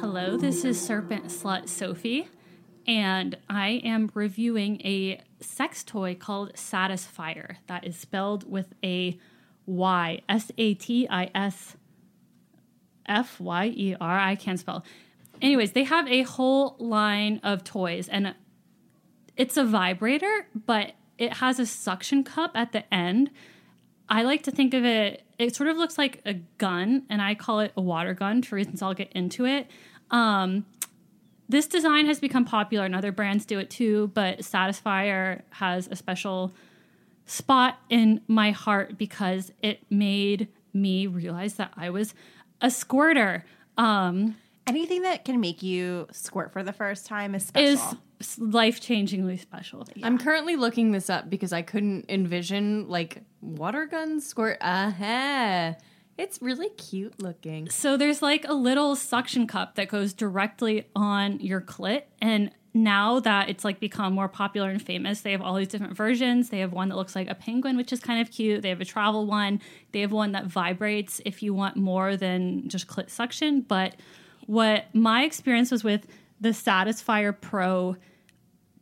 Hello, this is Serpent Slut Sophie, and I am reviewing a sex toy called Satisfyer that is spelled with a Y, S A T I S F Y E R. I can't spell. Anyways, they have a whole line of toys, and it's a vibrator, but it has a suction cup at the end. I like to think of it, it sort of looks like a gun, and I call it a water gun for reasons I'll get into it. Um, this design has become popular, and other brands do it too, but Satisfyer has a special spot in my heart because it made me realize that I was a squirter. Um, Anything that can make you squirt for the first time is special. is life changingly special. I'm currently looking this up because I couldn't envision like water gun squirt. Uh-huh. It's really cute looking. So there's like a little suction cup that goes directly on your clit. And now that it's like become more popular and famous, they have all these different versions. They have one that looks like a penguin, which is kind of cute. They have a travel one. They have one that vibrates if you want more than just clit suction. But what my experience was with the Satisfyer Pro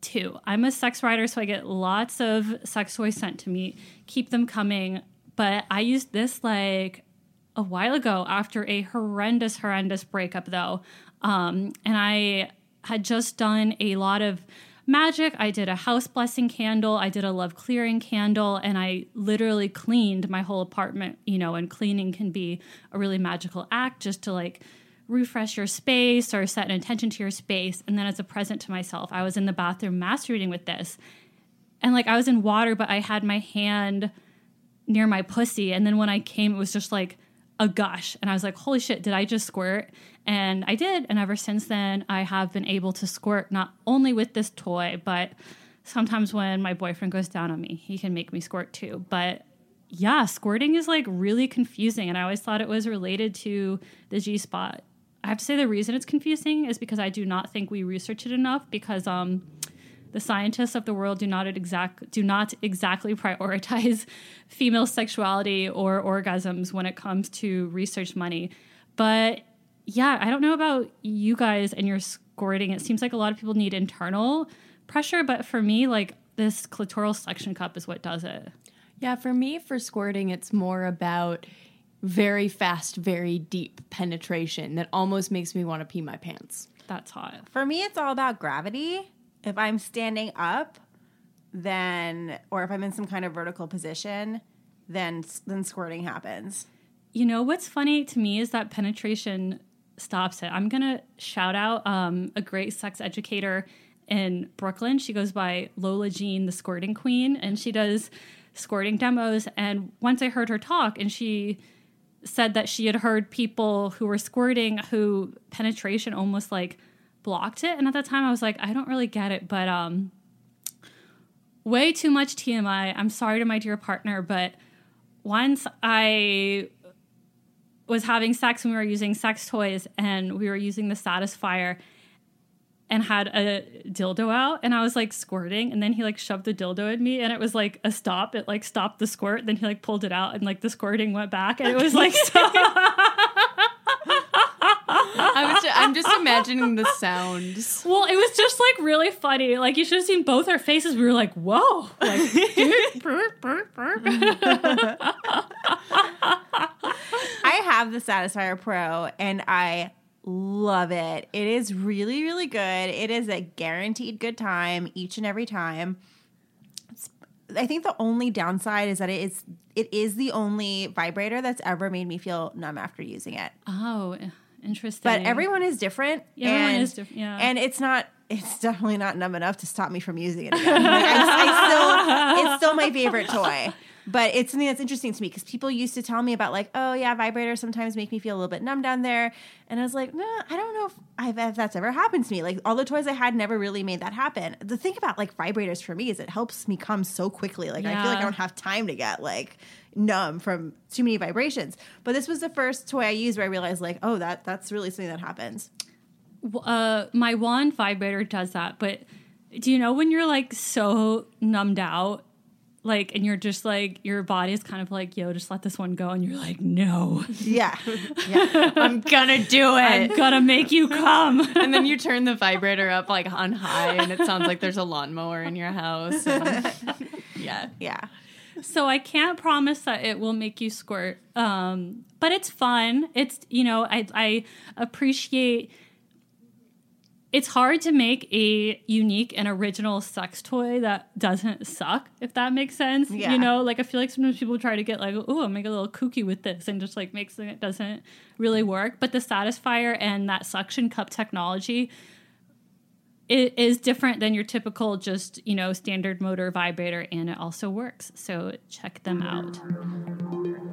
2. I'm a sex writer, so I get lots of sex toys sent to me. Keep them coming. But I used this like a while ago after a horrendous, horrendous breakup, though. Um, and I had just done a lot of magic. I did a house blessing candle, I did a love clearing candle, and I literally cleaned my whole apartment, you know, and cleaning can be a really magical act just to like refresh your space or set an intention to your space. And then as a present to myself, I was in the bathroom masturbating with this. And like I was in water, but I had my hand near my pussy. And then when I came, it was just like a gush. And I was like, holy shit, did I just squirt? And I did. And ever since then, I have been able to squirt not only with this toy, but sometimes when my boyfriend goes down on me, he can make me squirt too. But yeah, squirting is like really confusing. And I always thought it was related to the G spot. I have to say the reason it's confusing is because I do not think we research it enough because um, the scientists of the world do not exact do not exactly prioritize female sexuality or orgasms when it comes to research money. But yeah, I don't know about you guys and your squirting. It seems like a lot of people need internal pressure, but for me, like this clitoral suction cup is what does it. Yeah, for me, for squirting, it's more about very fast, very deep penetration that almost makes me want to pee my pants. That's hot. For me, it's all about gravity. If I'm standing up, then, or if I'm in some kind of vertical position, then then squirting happens. You know what's funny to me is that penetration stops it. I'm gonna shout out um, a great sex educator in Brooklyn. She goes by Lola Jean, the squirting queen, and she does squirting demos. And once I heard her talk, and she said that she had heard people who were squirting who penetration almost like blocked it. And at that time, I was like, I don't really get it, but um, way too much TMI. I'm sorry to my dear partner, but once I was having sex and we were using sex toys and we were using the satisfyer and had a dildo out and I was like squirting and then he like shoved the dildo at me and it was like a stop. It like stopped the squirt. Then he like pulled it out and like the squirting went back and it was like so I was just, I'm just imagining the sounds. Well, it was just like really funny. Like you should have seen both our faces. We were like, "Whoa!" Like, burp, burp, burp. I have the Satisfyer Pro and I love it. It is really, really good. It is a guaranteed good time each and every time. It's- I think the only downside is that it is it is the only vibrator that's ever made me feel numb after using it. oh, interesting. But everyone is different. Yeah, everyone and, is different, yeah. And it's not it's definitely not numb enough to stop me from using it again. Like, I, I still it's still my favorite toy. But it's something that's interesting to me because people used to tell me about like, oh yeah, vibrators sometimes make me feel a little bit numb down there, and I was like, no, I don't know if, I've, if that's ever happened to me. Like all the toys I had never really made that happen. The thing about like vibrators for me is it helps me come so quickly. Like I feel like I don't have time to get like numb from too many vibrations. But this was the first toy I used where I realized like, oh, that that's really something that happens. uh, my wand vibrator does that. But do you know when you're like so numbed out, like, and you're just like, your body's kind of like, yo, just let this one go. And you're like, no, Yeah. Yeah. I'm gonna do it. I'm gonna make you come. and then you turn the vibrator up like on high, and it sounds like there's a lawnmower in your house. and- yeah. Yeah. So I can't promise that it will make you squirt, um, but it's fun. It's you know I I appreciate. It's hard to make a unique and original sex toy that doesn't suck, if that makes sense. Yeah. You know, like I feel like sometimes people try to get like, oh, I'll make a little kooky with this, and just like make something that doesn't really work. But the Satisfyer and that suction cup technology it is different than your typical just you know standard motor vibrator and it also works so check them out mm-hmm.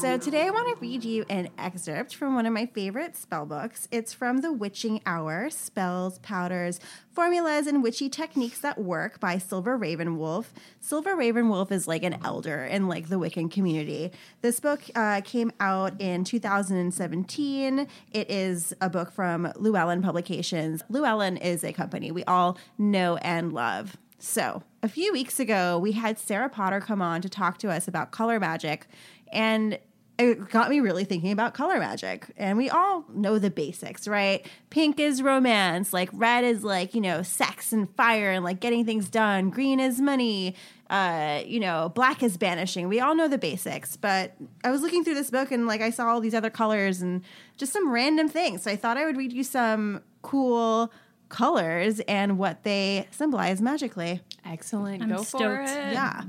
So today I want to read you an excerpt from one of my favorite spell books. It's from The Witching Hour Spells, Powders, Formulas, and Witchy Techniques That Work by Silver RavenWolf. Silver RavenWolf is like an elder in like the Wiccan community. This book uh, came out in 2017. It is a book from Llewellyn Publications. Llewellyn is a company we all know and love. So, a few weeks ago, we had Sarah Potter come on to talk to us about color magic, and it got me really thinking about color magic. And we all know the basics, right? Pink is romance, like red is like, you know, sex and fire and like getting things done, green is money, uh, you know, black is banishing. We all know the basics, but I was looking through this book and like I saw all these other colors and just some random things. So I thought I would read you some cool colors and what they symbolize magically. Excellent. I'm Go for it. Yeah.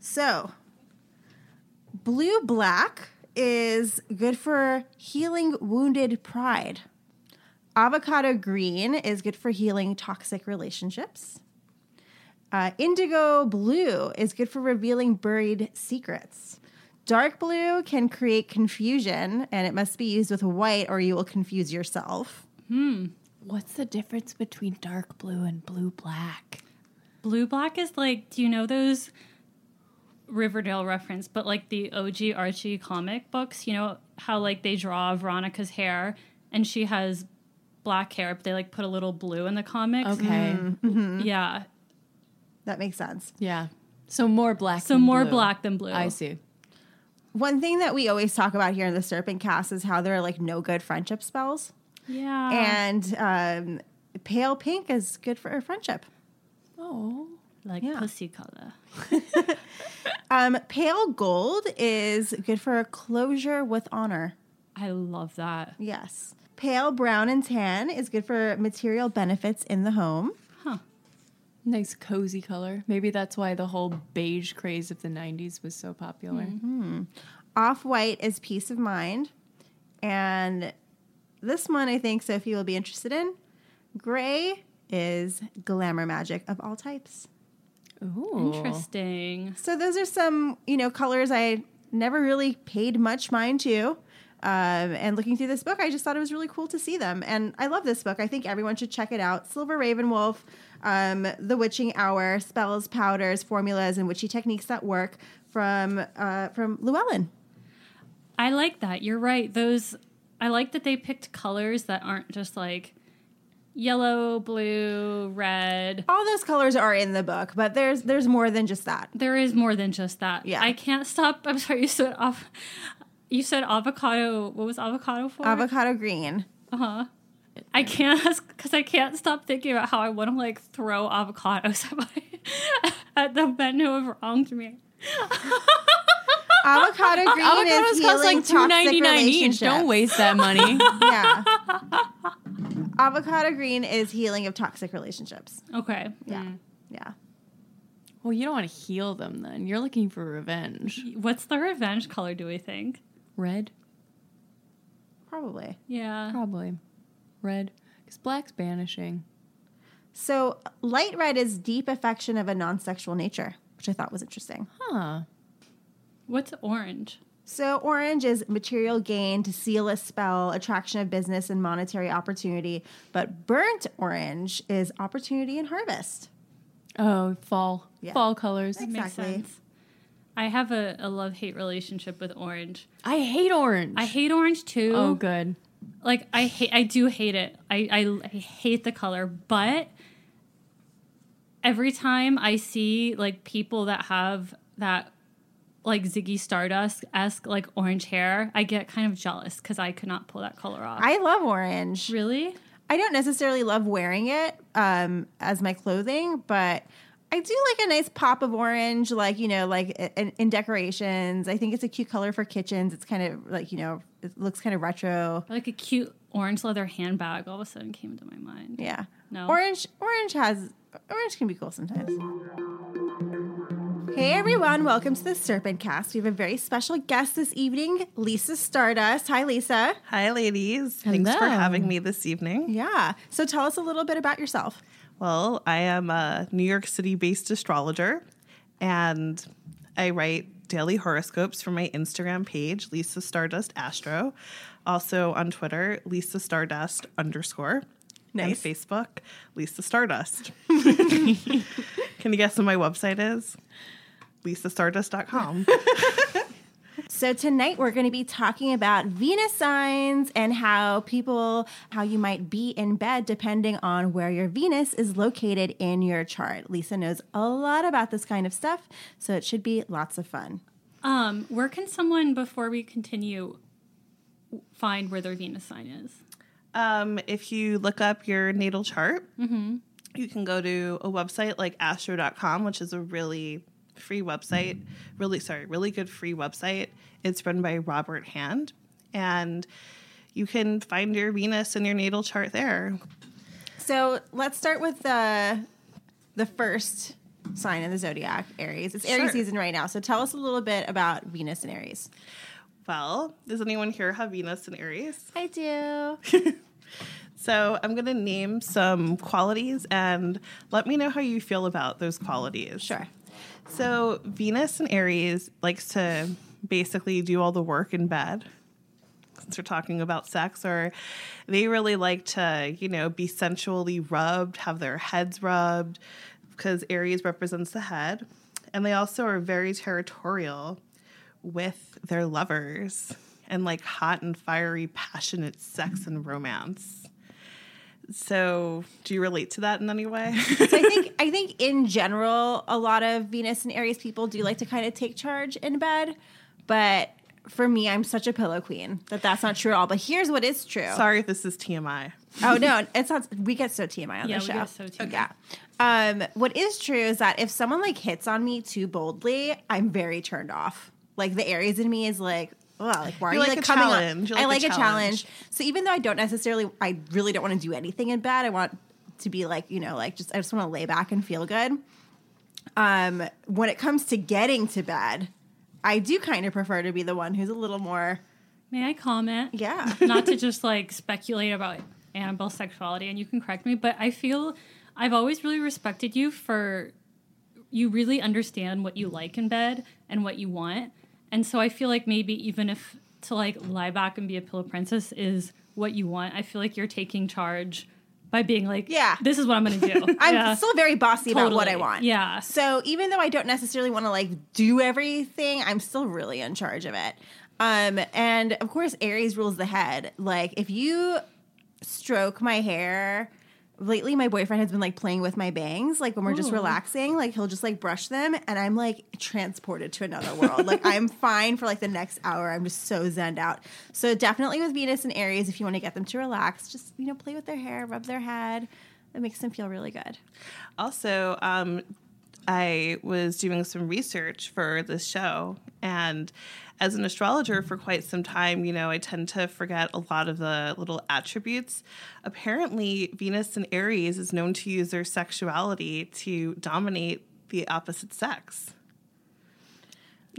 So, blue black is good for healing wounded pride. Avocado green is good for healing toxic relationships. Uh, indigo blue is good for revealing buried secrets. Dark blue can create confusion, and it must be used with white or you will confuse yourself. Hmm. What's the difference between dark blue and blue black? blue black is like do you know those riverdale reference but like the og archie comic books you know how like they draw veronica's hair and she has black hair but they like put a little blue in the comics Okay. yeah That makes sense. Yeah. So more black. so than more blue. black than blue I see. One thing that we always talk about here in the Serpent Cast is how there are like no good friendship spells. yeah and um, pale pink is good for a friendship. Oh. Like yeah. pussy color Um, pale gold is good for a closure with honor. i love that Yes. Pale brown and tan is good for material benefits in the home. Huh. Nice cozy color. Maybe that's why the whole beige craze of the 90s was so popular. Off white is peace of mind. And this one I think Sophie will be interested in. Gray is glamour magic of all types. Ooh. interesting So those are some, you know, colors I never really paid much mind to. Um, and looking through this book, I just thought it was really cool to see them. And I love this book. I think everyone should check it out. Silver RavenWolf, um, The Witching Hour, Spells, Powders, Formulas, and Witchy Techniques That Work from uh, from Llewellyn. I like that. You're right. Those I like that they picked colors that aren't just like yellow, blue, red. All those colors are in the book, but there's there's more than just that. There is more than just that. Yeah. I can't stop. I'm sorry. You said off. You said avocado. What was avocado for? Avocado green. uh huh. I can't because I can't stop thinking about how I want to like throw avocados at my at the men who have wronged me. Avocado green Avocados is cost like two ninety nine each. Don't waste that money. Yeah. Avocado green is healing of toxic relationships. Okay. Yeah. Mm. Yeah. well, you don't want to heal them then. You're looking for revenge. What's the revenge color? Do we think? Red, Probably. Yeah. probably. Red, because black's banishing. So, light red is deep affection of a non sexual nature, which I thought was interesting. Huh. What's orange? So, orange is material gain to seal a spell, attraction of business, and monetary opportunity. But burnt orange is opportunity and harvest. Oh, fall. Yeah. Fall colors. That makes Exactly. sense. I have a, a love hate relationship with orange. I hate orange. I hate orange too. Oh, good. like I hate I do hate it. I, I I hate the color, but every time I see like people that have that like Ziggy Stardust esque like orange hair, I get kind of jealous because I could not pull that color off. I love orange. really? I don't necessarily love wearing it um, as my clothing, but I do like a nice pop of orange, like you know, like in, in decorations. I think it's a cute color for kitchens. It's kind of like you know, it looks kind of retro. Like a cute orange leather handbag all of a sudden came into my mind. Yeah, No. Orange, orange has orange can be cool sometimes. Hey everyone, welcome to the Serpent Cast. We have a very special guest this evening, Lisa Stardust. Hi, Lisa. Hi, ladies. Thanks for having me this evening. Yeah. So tell us a little bit about yourself. Well, I am a New York City based astrologer and I write daily horoscopes for my Instagram page, Lisa Stardust Astro. Also on Twitter, Lisa Stardust underscore. Nice. And Facebook, Lisa Stardust. Can you guess what my website is? LisaStardust.com. So tonight we're going to be talking about Venus signs and how people how you might be in bed depending on where your Venus is located in your chart. Lisa knows a lot about this kind of stuff, so it should be lots of fun. Um, where can someone before we continue find where their Venus sign is? Um, if you look up your natal chart, you can go to a website like astro.com, which is a really free website, really, sorry, really good free website. It's run by Robert Hand, and you can find your Venus and your natal chart there. So let's start with the the first sign in the zodiac, Aries. It's Aries Sure. season right now. So tell us a little bit about Venus and Aries. Well, does anyone here have Venus and Aries? I do. So I'm going to name some qualities and let me know how you feel about those qualities. Sure. So Venus and Aries likes to basically do all the work in bed. Since we're talking about sex, or they really like to, you know, be sensually rubbed, have their heads rubbed, because Aries represents the head. And they also are very territorial with their lovers and like hot and fiery, passionate sex and romance. So, do you relate to that in any way? so I think I think in general, a lot of Venus and Aries people do like to kind of take charge in bed, but for me, I'm such a pillow queen that that's not true at all. But here's what is true. Sorry if this is TMI. Oh no, it's not. We get so TMI on Yeah, this we show. get so TMI. Yeah. Um, what is true is that if someone like hits on me too boldly, I'm very turned off. Like the Aries in me is like, oh, like why are You you like like a coming on? challenge. You I like like a a challenge. So even though I don't necessarily, I really don't want to do anything in bed. I want to be like, you know, like just I just want to lay back and feel good. Um, when it comes to getting to bed, I do kind of prefer to be the one who's a little more, May I comment? yeah. Not to just like speculate about Annabel's sexuality, and you can correct me, but I feel I've always really respected you for you really understand what you like in bed and what you want. And so I feel like maybe even if to like lie back and be a pillow princess is what you want, I feel like you're taking charge by being like, Yeah. this is what I'm going to do. I'm Yeah. still very bossy about what I want. Yeah. So even though I don't necessarily want to like do everything, I'm still really in charge of it. Um, and of course, Aries rules the head. Like if you stroke my hair. Lately, my boyfriend has been like playing with my bangs, like when we're just relaxing, like he'll just like brush them, and I'm like transported to another world. like I'm fine for like the next hour. I'm just so zened out. So definitely with Venus and Aries, if you want to get them to relax, just you know play with their hair, rub their head. It makes them feel really good. Also, um, I was doing some research for this show, and as an astrologer for quite some time, you know, I tend to forget a lot of the little attributes. Apparently, Venus and Aries is known to use their sexuality to dominate the opposite sex.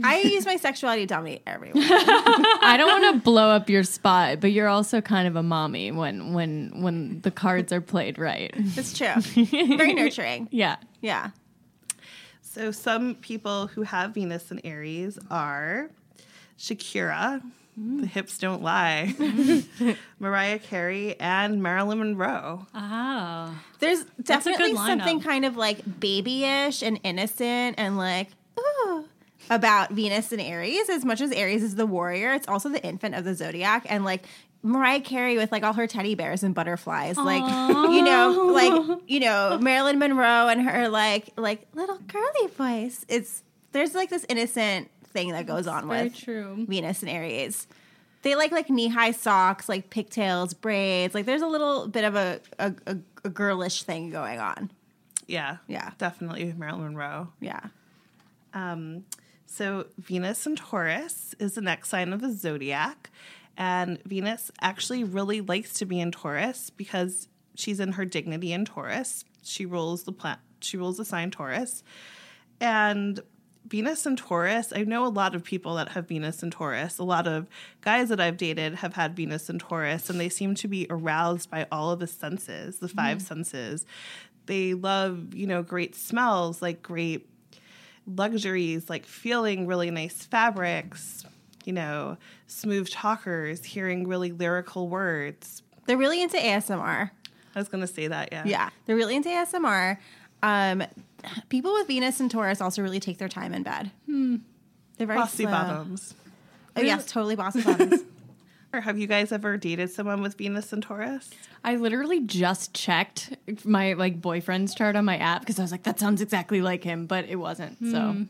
I use my sexuality to dominate everyone. I don't want to blow up your spot, but you're also kind of a mommy when when when the cards are played right. It's true. Very nurturing. Yeah. Yeah. So, some people who have Venus and Aries are Shakira, the hips don't lie, Mariah Carey, and Marilyn Monroe. Oh. There's definitely something kind of like babyish and innocent and like, ooh, about Venus and Aries. As much as Aries is the warrior, it's also the infant of the zodiac. And like, Mariah Carey with like all her teddy bears and butterflies, like you know, like you know Marilyn Monroe and her like like little girly voice. It's there's like this innocent thing that goes on Very with true. Venus and Aries. They like like knee high socks, like pigtails, braids. Like there's a little bit of a a, a, a girlish thing going on. Yeah. Yeah. Definitely Marilyn Monroe. Yeah. Um, so Venus and Taurus is the next sign of the zodiac, and Venus actually really likes to be in Taurus because she's in her dignity in Taurus. She rules the plant. She rules the sign Taurus, and Venus and Taurus. I know a lot of people that have Venus and Taurus. A lot of guys that I've dated have had Venus and Taurus, and they seem to be aroused by all of the senses, the 5 senses. They love, you know, great smells, like great luxuries like feeling really nice fabrics, you know, smooth talkers, hearing really lyrical words. They're really into ASMR. I was going to say that, yeah. Yeah, they're really into ASMR. Um, people with Venus and Taurus also really take their time in bed. Hmm. They're very Bossy slow. bottoms. Oh yes, totally bossy bottoms. Or have you guys ever dated someone with Venus and Taurus? I literally just checked my like boyfriend's chart on my app because I was like, that sounds exactly like him, but it wasn't. So hmm.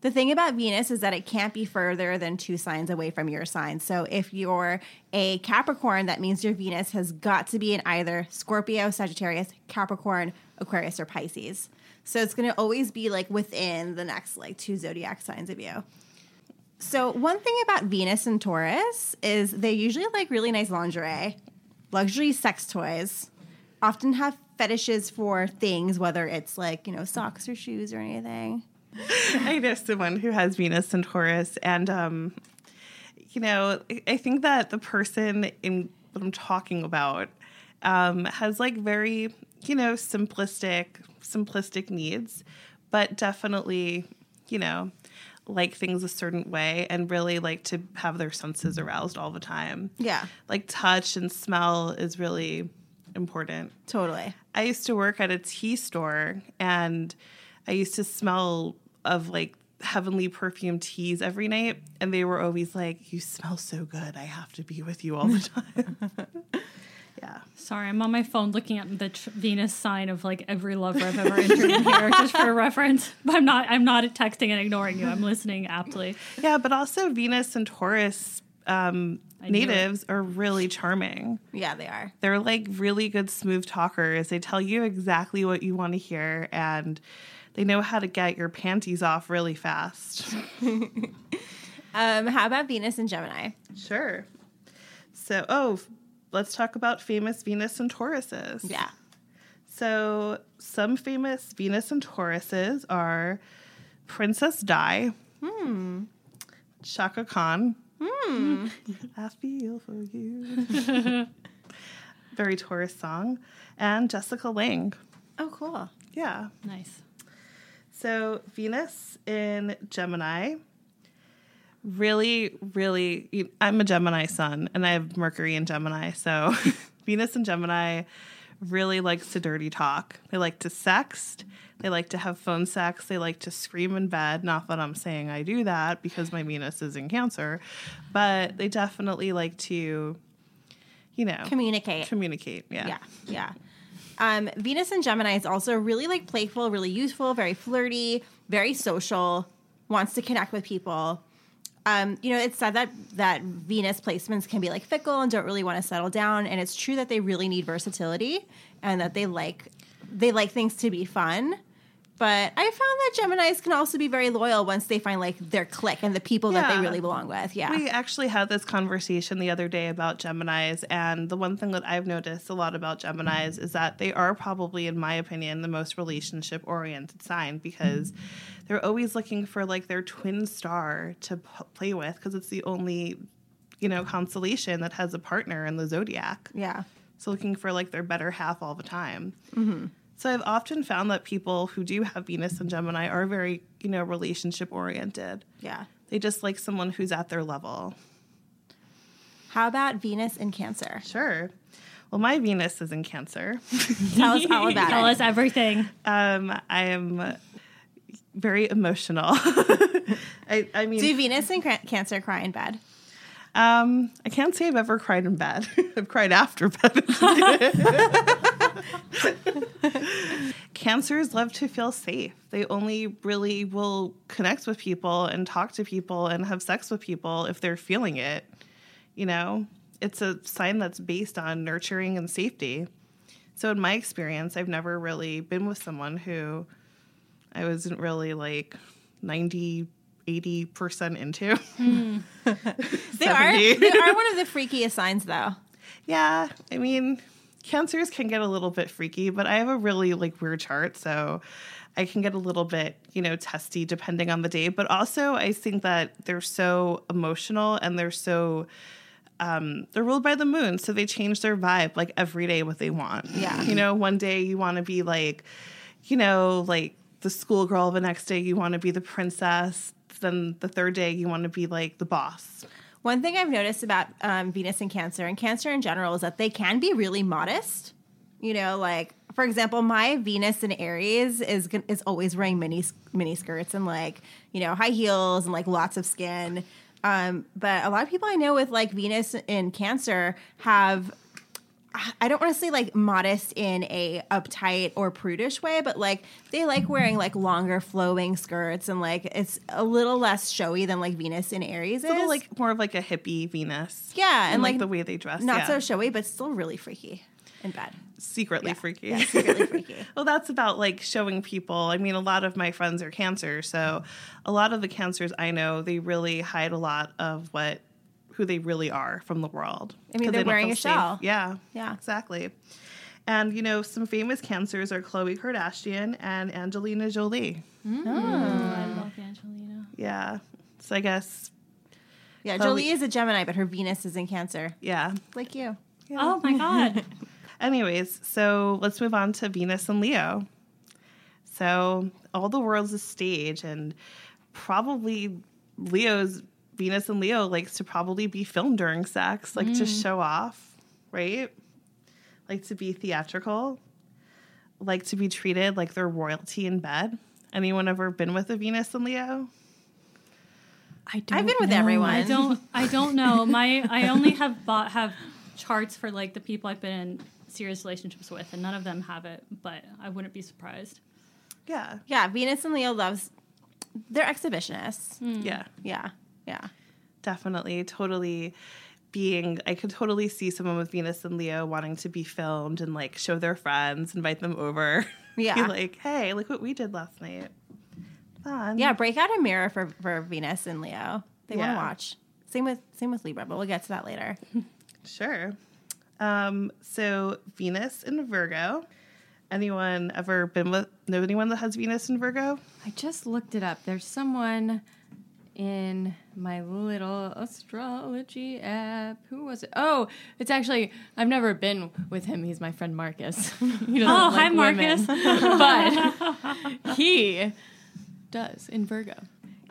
the thing about Venus is that it can't be further than two signs away from your sign. So if you're a Capricorn, that means your Venus has got to be in either Scorpio, Sagittarius, Capricorn, Aquarius, or Pisces. So it's going to always be like within the next like two zodiac signs of you. So one thing about Venus and Taurus is they usually like really nice lingerie, luxury sex toys, often have fetishes for things, whether it's like, you know, socks or shoes or anything. I know someone who has Venus and Taurus, and um, you know, I- think that the person in what I'm talking about um, has like very, you know, simplistic, simplistic needs, but definitely, you know, like things a certain way and really like to have their senses aroused all the time. Yeah, Like touch and smell is really important. totally. I used to work at a tea store and I used to smell of like heavenly perfumed teas every night and they were always like you smell so good I have to be with you all the time. yeah. Sorry, I'm on my phone looking at the tr- Venus sign of like every lover I've ever entered in here, just for reference. But I'm not. I'm not texting and ignoring you. I'm listening aptly. Yeah, but also Venus and Taurus um, I knew it. natives are really charming. Yeah, they are. They're like really good smooth talkers. They tell you exactly what you want to hear and they know how to get your panties off really fast. Um, how about Venus and Gemini? Sure. So, oh, f- let's talk about famous Venus and Tauruses. Yeah. So, some famous Venus and Tauruses are Princess Di, Hmm. Chaka Khan. I feel for you. Very Taurus song. And Jessica Lange. Oh, cool. Yeah. Nice. So Venus in Gemini, really, really, I'm a Gemini sun and I have Mercury in Gemini. So Venus in Gemini really likes to dirty talk. They like to sext. They like to have phone sex. They like to scream in bed. Not that I'm saying I do that because my Venus is in Cancer, but they definitely like to, you know, Communicate. communicate. Yeah. Yeah, yeah. Um, Venus and Gemini is also really like playful, really useful, very flirty, very social, wants to connect with people. Um, you know, it's said that that Venus placements can be like fickle and don't really want to settle down, and it's true that they really need versatility and that they like they like things to be fun. But I found that Geminis can also be very loyal once they find like their clique and the people that they really belong with. Yeah, We actually had this conversation the other day about Geminis, and the one thing that I've noticed a lot about Geminis is that they are probably, in my opinion, the most relationship oriented sign because they're always looking for like their twin star to p- play with because it's the only, you know, constellation that has a partner in the zodiac. yeah. So looking for like their better half all the time. Mm-hmm. So I've often found that people who do have Venus and Gemini are very, you know, relationship oriented. Yeah. They just like someone who's at their level. How about Venus in Cancer? Sure. Well, my Venus is in Cancer. Tell us all about Tell it. us everything. Um, I am very emotional. I, I mean, Do Venus and Cra- Cancer cry in bed? Um, I can't say I've ever cried in bed. I've cried after bed. Cancers love to feel safe. They only really will connect with people and talk to people and have sex with people if they're feeling it. You know, it's a sign that's based on nurturing and safety. So, in my experience, I've never really been with someone who I wasn't really like 90, 80% into. Hmm. They are they are one of the freakiest signs though. Yeah, I mean, cancers can get a little bit freaky, but I have a really like weird chart, so I can get a little bit, you know, testy depending on the day. But also, I think that they're so emotional and they're so um, they're ruled by the moon, so they change their vibe like every day what they want. Yeah. you know, one day you want to be like, you know, like the schoolgirl. The next day you want to be the princess. Then the third day you want to be like the boss. One thing I've noticed about um, Venus and Cancer and Cancer in general is that they can be really modest. You know, like for example, my Venus in Aries is is always wearing mini mini skirts and like you know high heels and like lots of skin. Um, but a lot of people I know with like Venus in Cancer have I don't want to say like modest in a uptight or prudish way, but like they like wearing like longer flowing skirts and like it's a little less showy than like Venus in Aries It's a little like more of like a hippie Venus. yeah, and, and like, like, the way they dress. not yeah. so showy, but still really freaky in bed. secretly Yeah. freaky. Yeah, secretly freaky. well, that's about like showing people. I mean, a lot of my friends are cancer, so a lot of the cancers I know, they really hide a lot of what who they really are from the world. I mean, 'Cause they're they wearing feel a safe. shell. Yeah, Yeah. exactly. And you know, some famous cancers are Khloe Kardashian and Angelina Jolie. Mm. Oh, I love Angelina. Yeah, so I guess Yeah, Chloe- Jolie is a Gemini, but her Venus is in Cancer, yeah. like you. Oh my god. Anyways, so let's move on to Venus and Leo. So all the world's a stage, and probably Leo's Venus and Leo likes to probably be filmed during sex, like to mm. show off, right? Like to be theatrical, like to be treated like they're royalty in bed. Anyone ever been with a Venus and Leo? I don't I've been with know. everyone. I don't I don't know. My I only have bought have charts for like the people I've been in serious relationships with and none of them have it, but I wouldn't be surprised. Yeah, Yeah, Venus and Leo loves. They're exhibitionists. Hmm. yeah. Yeah, yeah. definitely totally being i could totally see someone with venus and leo wanting to be filmed and like show their friends invite them over Yeah. be like hey look what we did last night fun Yeah, break out a mirror for, for Venus and Leo. They want to watch. Same with same with Libra, but we'll get to that later. sure um so venus and virgo anyone ever been with know anyone that has venus and virgo I just looked it up. There's someone in my little astrology app. Who was it? Oh, it's actually I've never been with him. He's my friend Marcus. Oh, like hi. Marcus. but he does in Virgo.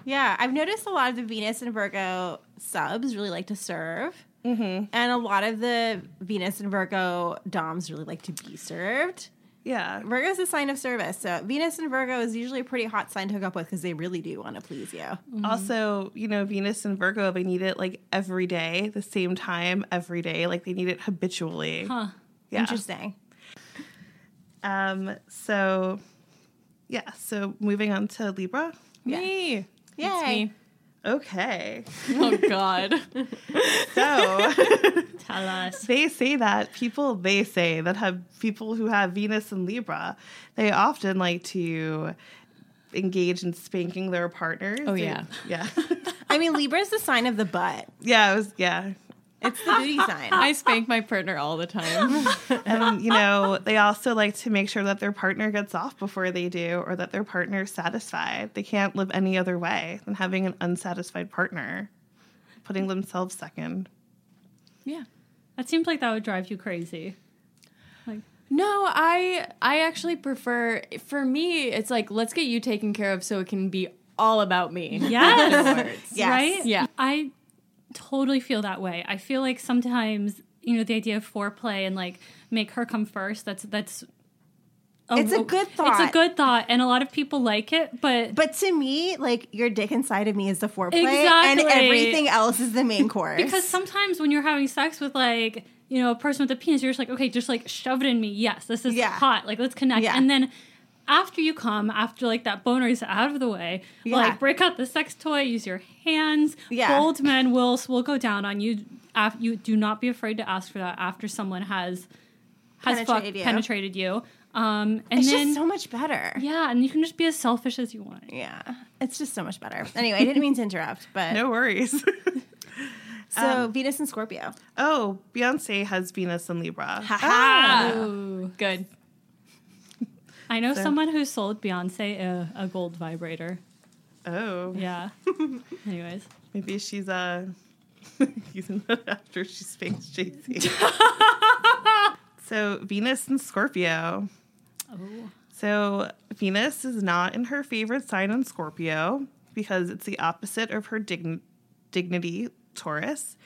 Yeah, I've noticed a lot of the Venus and Virgo subs really like to serve. Mm-hmm. And a lot of the Venus and Virgo doms really like to be served. Yeah Virgo is a sign of service. So Venus and Virgo is usually a pretty hot sign to hook up with because they really do want to please you. also you know venus and virgo they need it like every day the same time every day like they need it habitually Huh. yeah Interesting. Um, so yeah, so moving on to Libra. Me. Yay. It's me. Okay. Oh God. So Tell us. they say that people they say that have people who have Venus and Libra, they often like to engage in spanking their partners. Oh, They- yeah. Yeah. I mean, Libra is the sign of the butt. yeah, it was yeah. It's the booty sign. I spank my partner all the time. And you know, they also like to make sure that their partner gets off before they do or that their partner is satisfied. They can't live any other way than having an unsatisfied partner, putting themselves second. yeah. That seems like that would drive you crazy. Like No, I I actually prefer for me it's like let's get you taken care of so it can be all about me. Yes. Yes. Right? Yeah. I totally feel that way. I feel like sometimes, you know, the idea of foreplay and like make her come first, that's that's It's a good thought. It's a good thought, and a lot of people like it. But But to me, like your dick inside of me is the foreplay, and everything else is the main course. because sometimes when you're having sex with like you know a person with a penis, you're just like, okay, just like shove it in me. Yes, this is Yeah. hot. Like let's connect. Yeah. And then after you come, after like that boner is out of the way, Yeah. like break out the sex toy, use your hands. Yeah. bold men will will go down on you. Af- you do not be afraid to ask for that after someone has has Penetrated fucked, you. penetrated you. Um, and it's then just so much better. yeah, and you can just be as selfish as you want. Yeah, it's just so much better. Anyway, I didn't mean to interrupt, but No worries. so Venus and Scorpio. oh, Beyonce has Venus and Libra. Ah. Ooh, good. I know So- someone who sold Beyonce a, a gold vibrator. Oh, Yeah. Anyways. maybe she's uh using that after she spanks Jay Z. so Venus and Scorpio. Oh. So Venus is not in her favorite sign in Scorpio because it's the opposite of her dign- dignity, Taurus.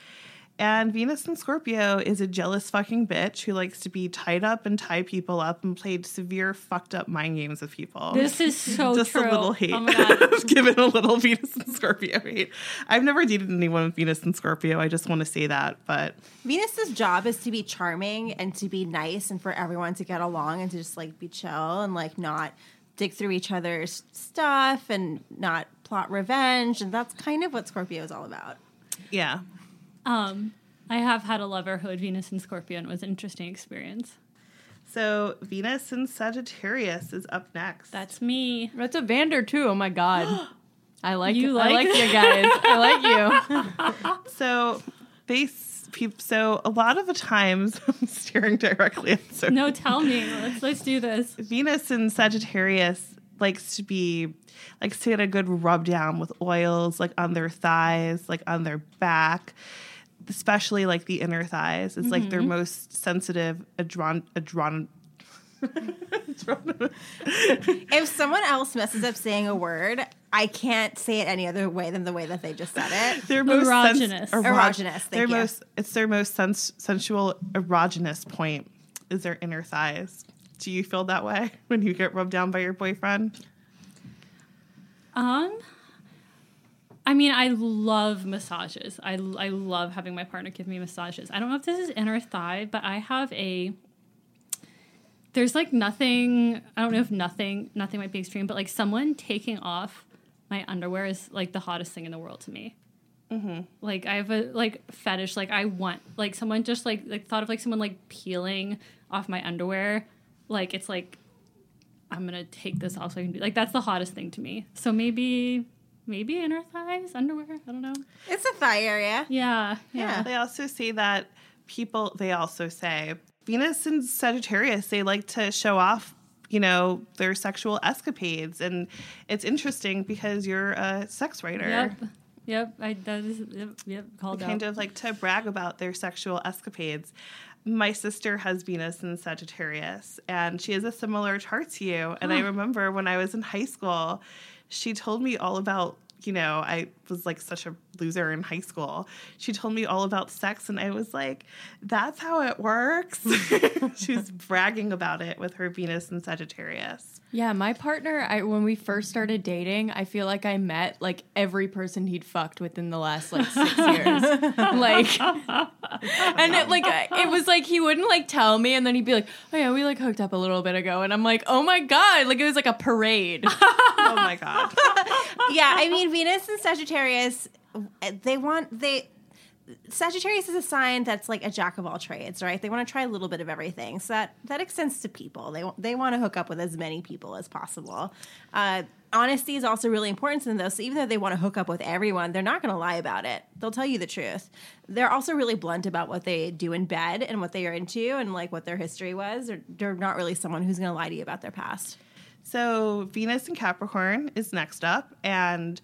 And Venus in Scorpio is a jealous fucking bitch who likes to be tied up and tie people up and played severe fucked up mind games with people. This is so Just true. a little hate. Oh my god. Given a little Venus and Scorpio hate. I've never dated anyone with Venus and Scorpio. I just want to say that. But Venus's job is to be charming and to be nice and for everyone to get along and to just like be chill and like not dig through each other's stuff and not plot revenge. And that's kind of what Scorpio is all about. yeah. Um, I have had a lover who had Venus and Scorpio and it was an interesting experience. So Venus and Sagittarius is up next. That's me. That's a Vander too. Oh my god. I like You I like like you guys. I like you. So they s- so a lot of the times I'm staring directly at so No, tell me. Let's let's do this. Venus and Sagittarius likes to be likes to get a good rub down with oils like on their thighs, like on their back, especially like the inner thighs. It's like their most sensitive adron adron If someone else messes up saying a word, I can't say it any other way than the way that they just said it. their most sens- Erogenous. erog- Erogenous, thank their you. most it's their most sens- sensual erogenous point is their inner thighs. Do you feel that way when you get rubbed down by your boyfriend? Um I mean, I love massages. I, I love having my partner give me massages. I don't know if this is inner thigh, but I have a. There's like nothing. I don't know if nothing. Nothing might be extreme, but like someone taking off my underwear is like the hottest thing in the world to me. Mm-hmm. Like I have a like fetish. Like I want like someone just like like thought of like someone like peeling off my underwear. Like it's like I'm gonna take this off so I can do like that's the hottest thing to me. So maybe maybe inner thighs, underwear. I don't know. It's a thigh area. Yeah, yeah. Yeah. They also say that people, they also say Venus and Sagittarius, they like to show off, you know, their sexual escapades. And it's interesting because you're a sex writer. Yep. Yep. I that is yep, yep called Kind out. of like to brag about their sexual escapades. My sister has Venus in Sagittarius, and she has a similar chart to you. And I remember when I was in high school, she told me all about, you know, I was like such a loser in high school. She told me all about sex, and I was like, that's how it works. she was bragging about it with her Venus and Sagittarius. Yeah, my partner, I when we first started dating, I feel like I met like every person he'd fucked within the last like six years. like, and it, like it was like he wouldn't like tell me, and then he'd be like, "Oh yeah, we like hooked up a little bit ago," and I'm like, "Oh my god!" Like it was like a parade. Oh my God. yeah, I mean Venus and Sagittarius, they want they. Sagittarius is a sign that's like a jack of all trades, right? They want to try a little bit of everything, so that that extends to people. They they want to hook up with as many people as possible. Uh, honesty is also really important to them, though. So even though they want to hook up with everyone, they're not going to lie about it. They'll tell you the truth. They're also really blunt about what they do in bed and what they are into and like what their history was. They're, they're not really someone who's going to lie to you about their past. So, Venus and Capricorn is next up. And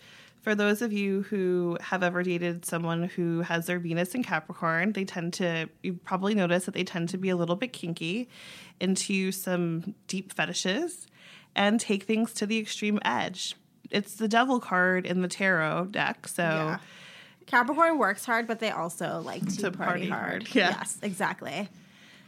for those of you who have ever dated someone who has their Venus in Capricorn, they tend to, you probably notice that they tend to be a little bit kinky into some deep fetishes and take things to the extreme edge. It's the devil card in the tarot deck. So, Yeah. Capricorn works hard, but they also like to, To party, party hard. hard, yeah. Yes, exactly.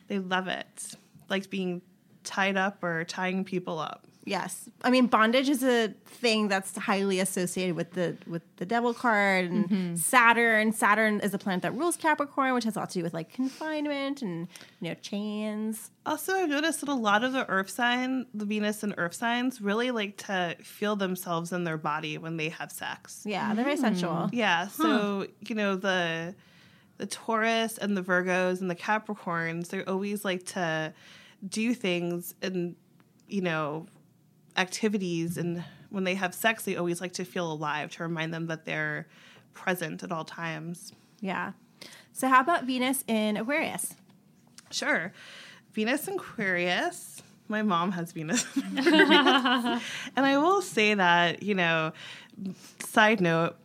they love it. Like being tied up or tying people up. Yes, I mean bondage is a thing that's highly associated with the with the devil card and mm-hmm. Saturn. Saturn is a planet that rules Capricorn, which has a lot to do with like confinement and you know chains. Also, I've noticed that a lot of the earth sign, the Venus and earth signs, really like to feel themselves in their body when they have sex. Yeah, they're very sensual. Mm. Yeah. So, you know, the the Taurus and the Virgos and the Capricorns, they're always like to do things and, you know, activities and when they have sex, they always like to feel alive to remind them that they're present at all times. Yeah. So how about Venus in Aquarius? Sure. Venus in Aquarius. My mom has Venus. and I will say that, you know, side note,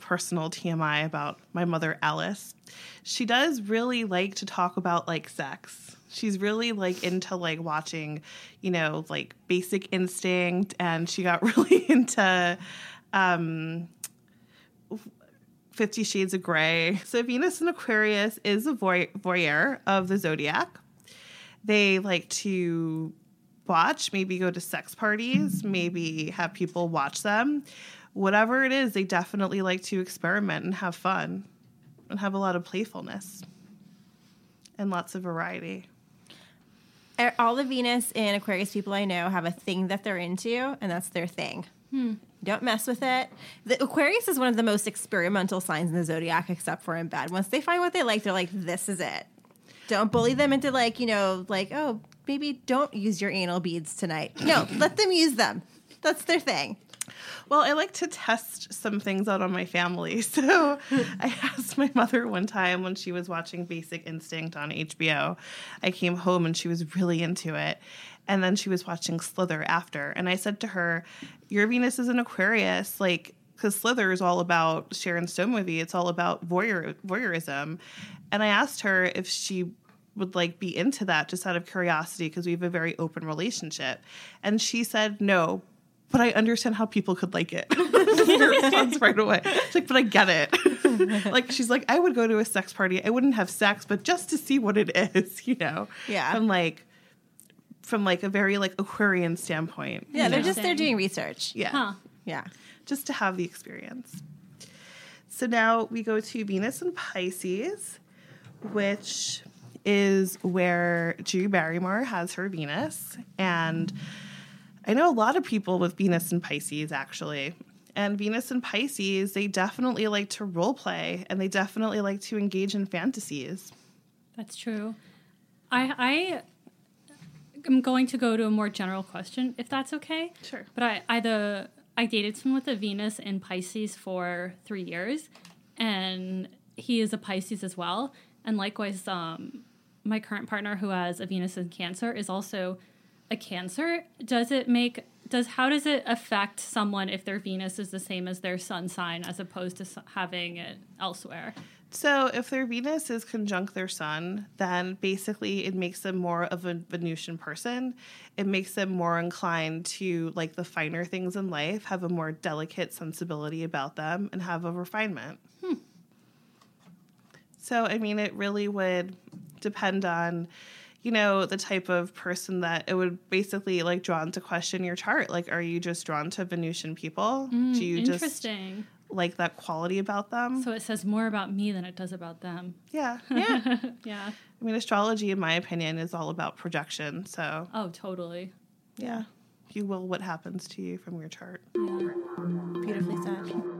personal TMI about my mother, Alice. She does really like to talk about like sex. She's really like into like watching, you know, like Basic Instinct, and she got really into um, Fifty Shades of Grey. So Venus in Aquarius is a voy- voyeur of the zodiac. They like to watch, maybe go to sex parties, maybe have people watch them. Whatever it is, they definitely like to experiment and have fun and have a lot of playfulness and lots of variety. All the Venus and Aquarius people I know have a thing that they're into, and that's their thing. Hmm. Don't mess with it. The Aquarius is one of the most experimental signs in the zodiac, except for in bed. Once they find what they like, they're like, "This is it." Don't bully them into like, you know, like, oh, maybe don't use your anal beads tonight. No, let them use them. That's their thing. Well, I like to test some things out on my family. So I asked my mother one time when she was watching Basic Instinct on HBO. I came home and she was really into it. And then she was watching Sliver after. And I said to her, Your Venus is an Aquarius. Like, because Sliver is all about Sharon Stone movie. It's all about voyeur, voyeurism. And I asked her if she would like be into that just out of curiosity because we have a very open relationship. And she said no, but I understand how people could like it. Her response right away. She's like, but I get it. like she's like, I would go to a sex party. I wouldn't have sex, but just to see what it is, you know. Yeah. From like from like a very like Aquarian standpoint. Yeah, they're know? just they're doing research. yeah. Huh. Yeah. Just to have the experience. So now we go to Venus and Pisces, which is where Drew Barrymore has her Venus. And I know a lot of people with Venus and Pisces actually. And Venus and Pisces, they definitely like to role play and they definitely like to engage in fantasies. That's true. I I am going to go to a more general question, if that's okay. Sure. But I I the I dated someone with a Venus in Pisces for three years, and he is a Pisces as well. And likewise, um, my current partner who has a Venus in Cancer is also a Cancer. Does it make does how does it affect someone if their Venus is the same as their sun sign as opposed to having it elsewhere? So if their Venus is conjunct their sun, then basically it makes them more of a Venusian person. It makes them more inclined to like the finer things in life, have a more delicate sensibility about them, and have a refinement. Hmm. So I mean, it really would depend on, you know, the type of person that it would basically like drawn to question your chart. Like, are you just drawn to Venusian people? Mm, Do you just like that quality about them? So it says more about me than it does about them. yeah. Yeah. Yeah. I mean, astrology, in my opinion, is all about projection. So, Oh, totally. yeah, you will what happens to you from your chart. Yeah. Beautifully said.